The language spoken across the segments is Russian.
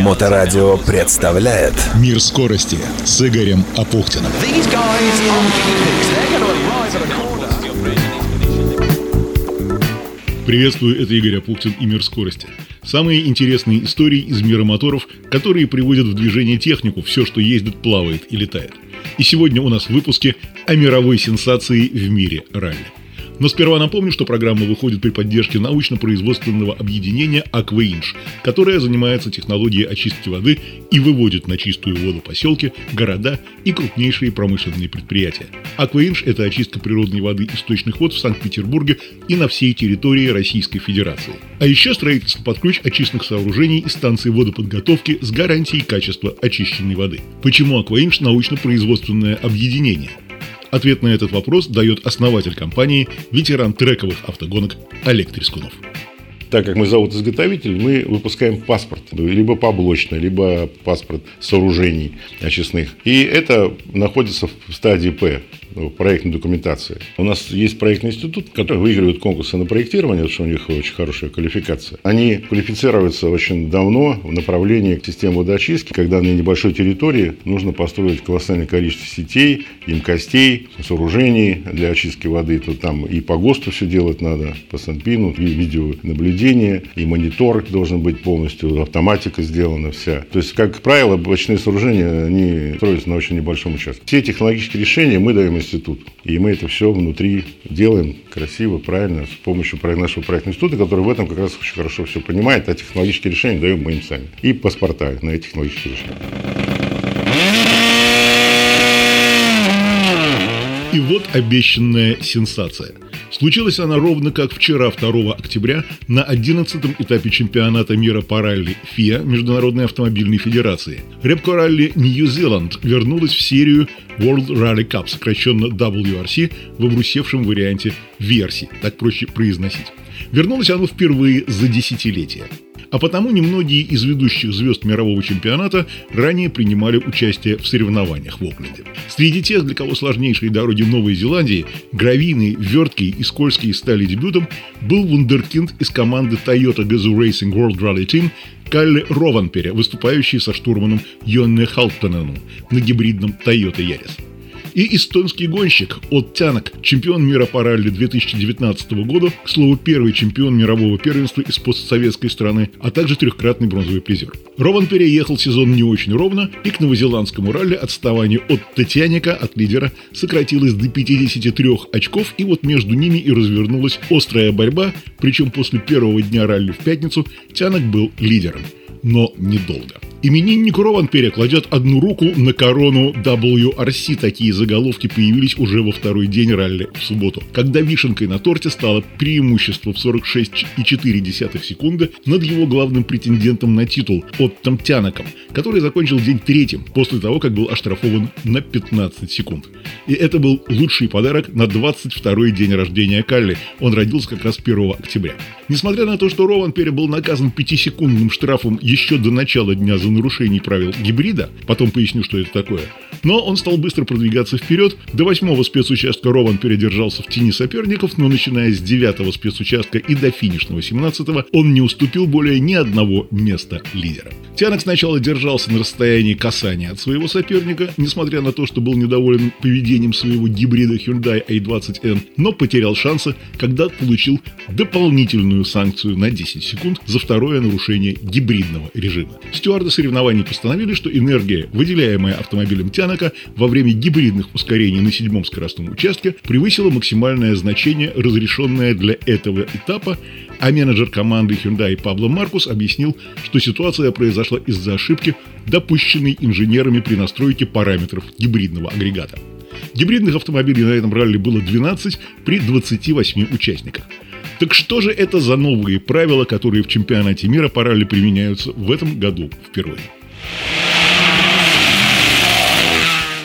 Моторадио представляет Мир скорости с Игорем Апухтиным. Приветствую, это Игорь Апухтин и Мир скорости. Самые интересные истории из мира моторов, которые приводят в движение технику, все, что ездит, плавает и летает. И сегодня у нас в выпуске о мировой сенсации в мире ралли. Но сперва напомню, что программа выходит при поддержке научно-производственного объединения «Акваинж», которое занимается технологией очистки воды и выводит на чистую воду поселки, города и крупнейшие промышленные предприятия. «Акваинж» – это очистка природной воды источных вод в Санкт-Петербурге и на всей территории Российской Федерации. А еще строительство под ключ очистных сооружений и станций водоподготовки с гарантией качества очищенной воды. Почему «Акваинж» – научно-производственное объединение? Ответ на этот вопрос дает основатель компании, ветеран трековых автогонок Олег Трескунов так как мы завод-изготовитель, мы выпускаем паспорт, либо поблочный, либо паспорт сооружений очистных. И это находится в стадии П проектной документации. У нас есть проектный институт, который выигрывает конкурсы на проектирование, потому что у них очень хорошая квалификация. Они квалифицируются очень давно в направлении системы водоочистки, когда на небольшой территории нужно построить колоссальное количество сетей, емкостей, сооружений для очистки воды. То там и по ГОСТу все делать надо, по Санпину, и видеонаблюдение, и монитор должен быть полностью, автоматика сделана вся. То есть, как правило, бочные сооружения, они строятся на очень небольшом участке. Все технологические решения мы даем институт. И мы это все внутри делаем красиво, правильно, с помощью нашего проектного института, который в этом как раз очень хорошо все понимает, а технологические решения даем мы им сами. И паспорта на эти технологические решения. И вот обещанная сенсация – Случилась она ровно как вчера, 2 октября, на 11-м этапе чемпионата мира по ралли ФИА Международной автомобильной федерации. Репко ралли Нью-Зеланд вернулась в серию World Rally Cup, сокращенно WRC, в обрусевшем варианте VRC, так проще произносить. Вернулось оно впервые за десятилетие а потому немногие из ведущих звезд мирового чемпионата ранее принимали участие в соревнованиях в Окленде. Среди тех, для кого сложнейшие дороги Новой Зеландии, гравийные, верткие и скользкие стали дебютом, был вундеркинд из команды Toyota Gazoo Racing World Rally Team Калли Рованпере, выступающий со штурманом Йонне Халптонену на гибридном Toyota Yaris и эстонский гонщик от Тянок, чемпион мира по ралли 2019 года, к слову, первый чемпион мирового первенства из постсоветской страны, а также трехкратный бронзовый призер. Рован переехал сезон не очень ровно, и к новозеландскому ралли отставание от Татьяника, от лидера, сократилось до 53 очков, и вот между ними и развернулась острая борьба, причем после первого дня ралли в пятницу Тянок был лидером. Но недолго. Именинник Рован перекладет одну руку на корону WRC. Такие заголовки появились уже во второй день ралли в субботу, когда вишенкой на торте стало преимущество в 46,4 секунды над его главным претендентом на титул Оттом Тянаком, который закончил день третьим после того, как был оштрафован на 15 секунд. И это был лучший подарок на 22-й день рождения Калли. Он родился как раз 1 октября. Несмотря на то, что Рован Пере был наказан 5-секундным штрафом еще до начала дня за нарушений правил гибрида, потом поясню, что это такое, но он стал быстро продвигаться вперед. До восьмого спецучастка Рован передержался в тени соперников, но начиная с девятого спецучастка и до финишного 17-го он не уступил более ни одного места лидера. Тянок сначала держался на расстоянии касания от своего соперника, несмотря на то, что был недоволен поведением своего гибрида Hyundai i20N, но потерял шансы, когда получил дополнительную санкцию на 10 секунд за второе нарушение гибридного режима. Стюарды соревнований постановили, что энергия, выделяемая автомобилем Тянока во время гибридных ускорений на седьмом скоростном участке, превысила максимальное значение, разрешенное для этого этапа, а менеджер команды Hyundai Пабло Маркус объяснил, что ситуация произошла из-за ошибки, допущенной инженерами при настройке параметров гибридного агрегата. Гибридных автомобилей на этом ралли было 12 при 28 участниках. Так что же это за новые правила, которые в чемпионате мира по ралли применяются в этом году впервые?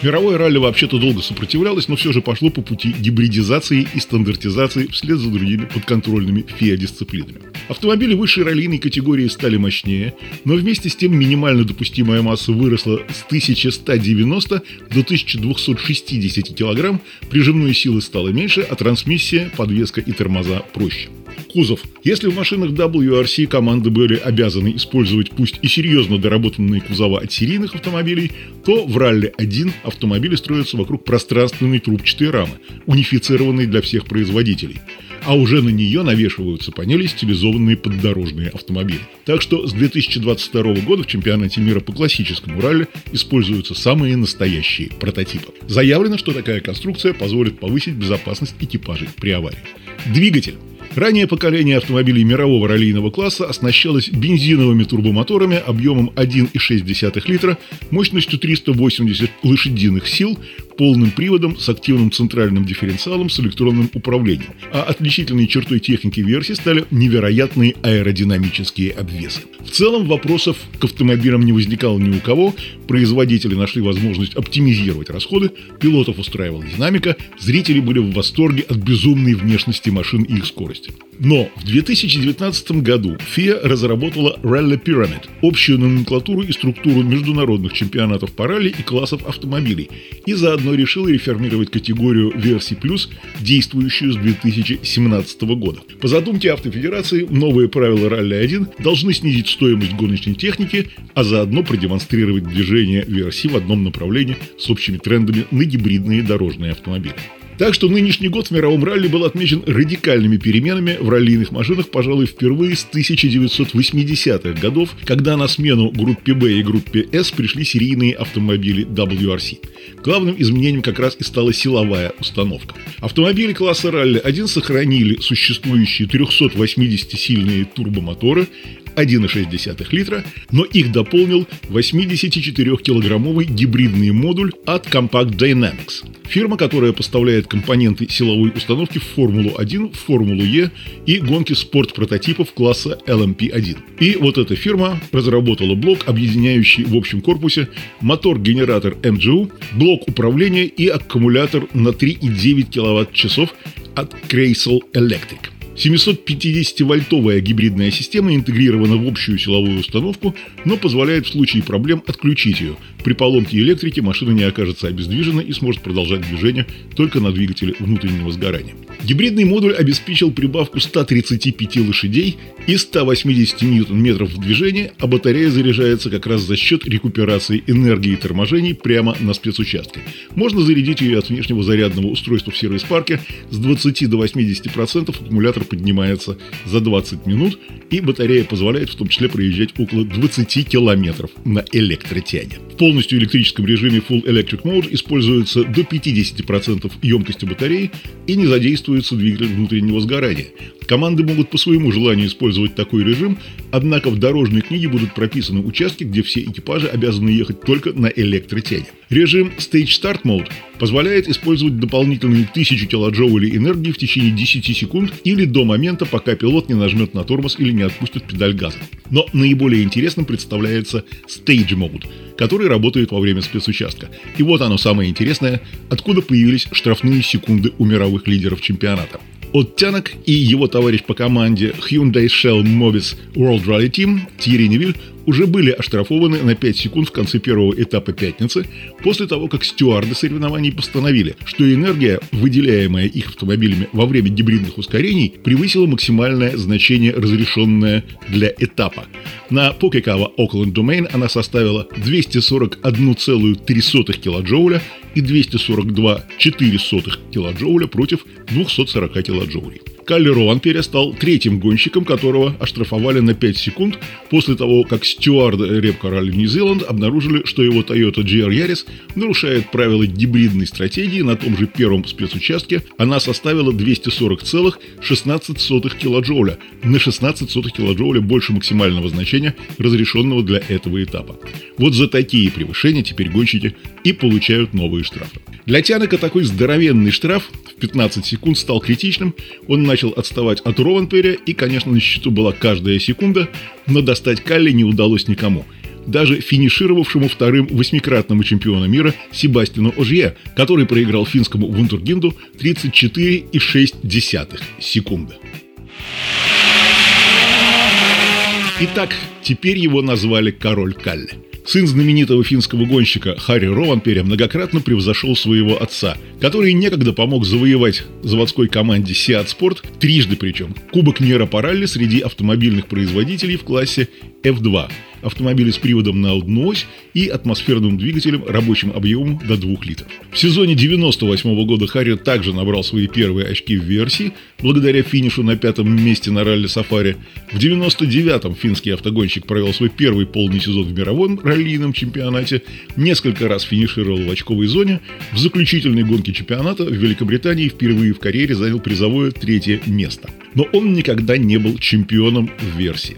Мировое ралли вообще-то долго сопротивлялось, но все же пошло по пути гибридизации и стандартизации вслед за другими подконтрольными ФИА-дисциплинами. Автомобили высшей раллийной категории стали мощнее, но вместе с тем минимально допустимая масса выросла с 1190 до 1260 кг, прижимной силы стало меньше, а трансмиссия, подвеска и тормоза проще. Кузов. Если в машинах WRC команды были обязаны использовать пусть и серьезно доработанные кузова от серийных автомобилей, то в ралли-1 автомобили строятся вокруг пространственной трубчатой рамы, унифицированной для всех производителей а уже на нее навешиваются панели, стилизованные под дорожные автомобили. Так что с 2022 года в чемпионате мира по классическому ралли используются самые настоящие прототипы. Заявлено, что такая конструкция позволит повысить безопасность экипажей при аварии. Двигатель. Раннее поколение автомобилей мирового раллийного класса оснащалось бензиновыми турбомоторами объемом 1,6 литра, мощностью 380 лошадиных сил, полным приводом с активным центральным дифференциалом с электронным управлением. А отличительной чертой техники версии стали невероятные аэродинамические обвесы. В целом вопросов к автомобилям не возникало ни у кого, производители нашли возможность оптимизировать расходы, пилотов устраивала динамика, зрители были в восторге от безумной внешности машин и их скорости. Но в 2019 году FIA разработала Rally Pyramid – общую номенклатуру и структуру международных чемпионатов по ралли и классов автомобилей, и заодно решила реформировать категорию версий плюс, действующую с 2017 года. По задумке Автофедерации, новые правила Rally 1 должны снизить стоимость гоночной техники, а заодно продемонстрировать движение версий в одном направлении с общими трендами на гибридные дорожные автомобили. Так что нынешний год в мировом ралли был отмечен радикальными переменами в раллийных машинах, пожалуй, впервые с 1980-х годов, когда на смену группе B и группе S пришли серийные автомобили WRC. Главным изменением как раз и стала силовая установка. Автомобили класса ралли-1 сохранили существующие 380-сильные турбомоторы, 1,6 литра, но их дополнил 84-килограммовый гибридный модуль от Compact Dynamics. Фирма, которая поставляет компоненты силовой установки в Формулу-1, Формулу-Е и гонки спорт-прототипов класса LMP1. И вот эта фирма разработала блок, объединяющий в общем корпусе мотор-генератор MGU, блок управления и аккумулятор на 3,9 кВт-часов от Chrysler Electric. 750-вольтовая гибридная система интегрирована в общую силовую установку, но позволяет в случае проблем отключить ее. При поломке электрики машина не окажется обездвижена и сможет продолжать движение только на двигателе внутреннего сгорания. Гибридный модуль обеспечил прибавку 135 лошадей и 180 ньютон-метров в движении, а батарея заряжается как раз за счет рекуперации энергии торможений прямо на спецучастке. Можно зарядить ее от внешнего зарядного устройства в сервис-парке с 20 до 80% аккумулятор поднимается за 20 минут, и батарея позволяет в том числе проезжать около 20 километров на электротяге. В полностью электрическом режиме Full Electric Mode используется до 50% емкости батареи и не задействуется двигатель внутреннего сгорания. Команды могут по своему желанию использовать такой режим, однако в дорожной книге будут прописаны участки, где все экипажи обязаны ехать только на электротяге. Режим Stage Start Mode позволяет использовать дополнительные 1000 килоджоулей энергии в течение 10 секунд или до момента, пока пилот не нажмет на тормоз или не отпустит педаль газа. Но наиболее интересным представляется Stage Mode, который работает во время спецучастка. И вот оно самое интересное, откуда появились штрафные секунды у мировых лидеров чемпионата. От Тянок и его товарищ по команде Hyundai Shell Mobis World Rally Team Тьерри Невиль уже были оштрафованы на 5 секунд в конце первого этапа пятницы, после того, как стюарды соревнований постановили, что энергия, выделяемая их автомобилями во время гибридных ускорений, превысила максимальное значение, разрешенное для этапа. На Покекава Oakland Domain она составила 241,3 килоджоуля и 242,4 килоджоуля против 240 килоджоулей. Калли Рован стал третьим гонщиком, которого оштрафовали на 5 секунд после того, как стюарды Репка Ралли Нью-Зеланд обнаружили, что его Toyota GR Yaris нарушает правила гибридной стратегии на том же первом спецучастке. Она составила 240,16 килоджоуля, на 16 килоджоуля больше максимального значения, разрешенного для этого этапа. Вот за такие превышения теперь гонщики и получают новые штрафы. Для Тянока такой здоровенный штраф в 15 секунд стал критичным. Он начал отставать от Рованперя, и, конечно, на счету была каждая секунда, но достать Калли не удалось никому даже финишировавшему вторым восьмикратному чемпиону мира Себастину Ожье, который проиграл финскому Вундергинду 34,6 секунды. Итак, теперь его назвали король Калли. Сын знаменитого финского гонщика Харри Рованперя многократно превзошел своего отца, который некогда помог завоевать заводской команде Seat Sport, трижды причем, Кубок мира по ралли среди автомобильных производителей в классе F2 автомобили с приводом на одну ось и атмосферным двигателем рабочим объемом до 2 литров. В сезоне 98 года Харри также набрал свои первые очки в версии, благодаря финишу на пятом месте на ралли Сафари. В 99-м финский автогонщик провел свой первый полный сезон в мировом раллийном чемпионате, несколько раз финишировал в очковой зоне. В заключительной гонке чемпионата в Великобритании впервые в карьере занял призовое третье место. Но он никогда не был чемпионом в версии.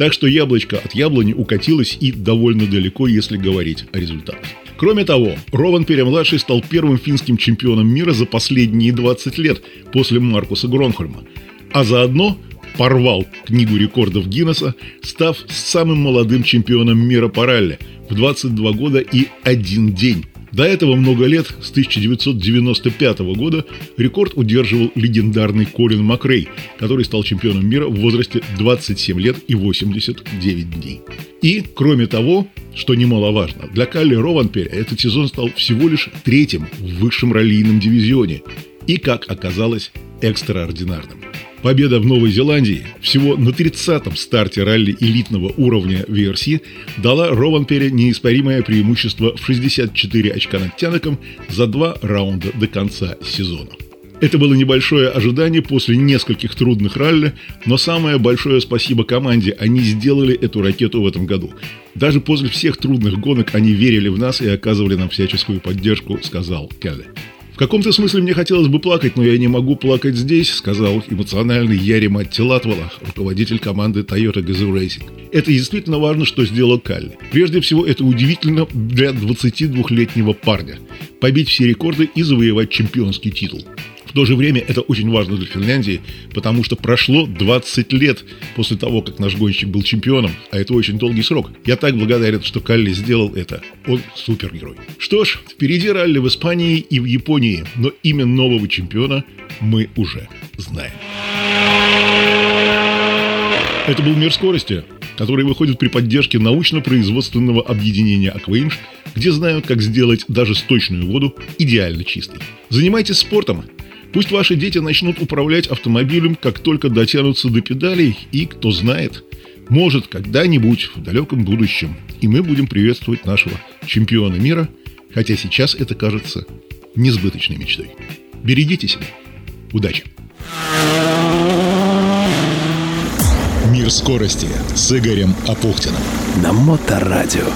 Так что яблочко от яблони укатилось и довольно далеко, если говорить о результатах. Кроме того, Рован Перемладший стал первым финским чемпионом мира за последние 20 лет после Маркуса Гронхольма, а заодно порвал книгу рекордов Гиннесса, став самым молодым чемпионом мира по ралли в 22 года и один день. До этого много лет, с 1995 года, рекорд удерживал легендарный Колин Макрей, который стал чемпионом мира в возрасте 27 лет и 89 дней. И, кроме того, что немаловажно, для Калли Рованперя этот сезон стал всего лишь третьим в высшем раллийном дивизионе и, как оказалось, экстраординарным. Победа в Новой Зеландии всего на 30-м старте ралли элитного уровня VRC дала Рованпере неиспоримое преимущество в 64 очка над Тяноком за два раунда до конца сезона. Это было небольшое ожидание после нескольких трудных ралли, но самое большое спасибо команде, они сделали эту ракету в этом году. Даже после всех трудных гонок они верили в нас и оказывали нам всяческую поддержку, сказал Келли каком-то смысле мне хотелось бы плакать, но я не могу плакать здесь, сказал эмоциональный Яри Маттилатвала, руководитель команды Toyota Gazoo Racing. Это действительно важно, что сделал Калли. Прежде всего, это удивительно для 22-летнего парня. Побить все рекорды и завоевать чемпионский титул. В то же время это очень важно для Финляндии, потому что прошло 20 лет после того, как наш гонщик был чемпионом, а это очень долгий срок. Я так благодарен, что Калли сделал это. Он супергерой. Что ж, впереди ралли в Испании и в Японии, но имя нового чемпиона мы уже знаем. Это был «Мир скорости», который выходит при поддержке научно-производственного объединения «Акваинж», где знают, как сделать даже сточную воду идеально чистой. Занимайтесь спортом, Пусть ваши дети начнут управлять автомобилем, как только дотянутся до педалей, и, кто знает, может, когда-нибудь в далеком будущем и мы будем приветствовать нашего чемпиона мира, хотя сейчас это кажется несбыточной мечтой. Берегите себя. Удачи! Мир скорости с Игорем Апухтиным. На Моторадио.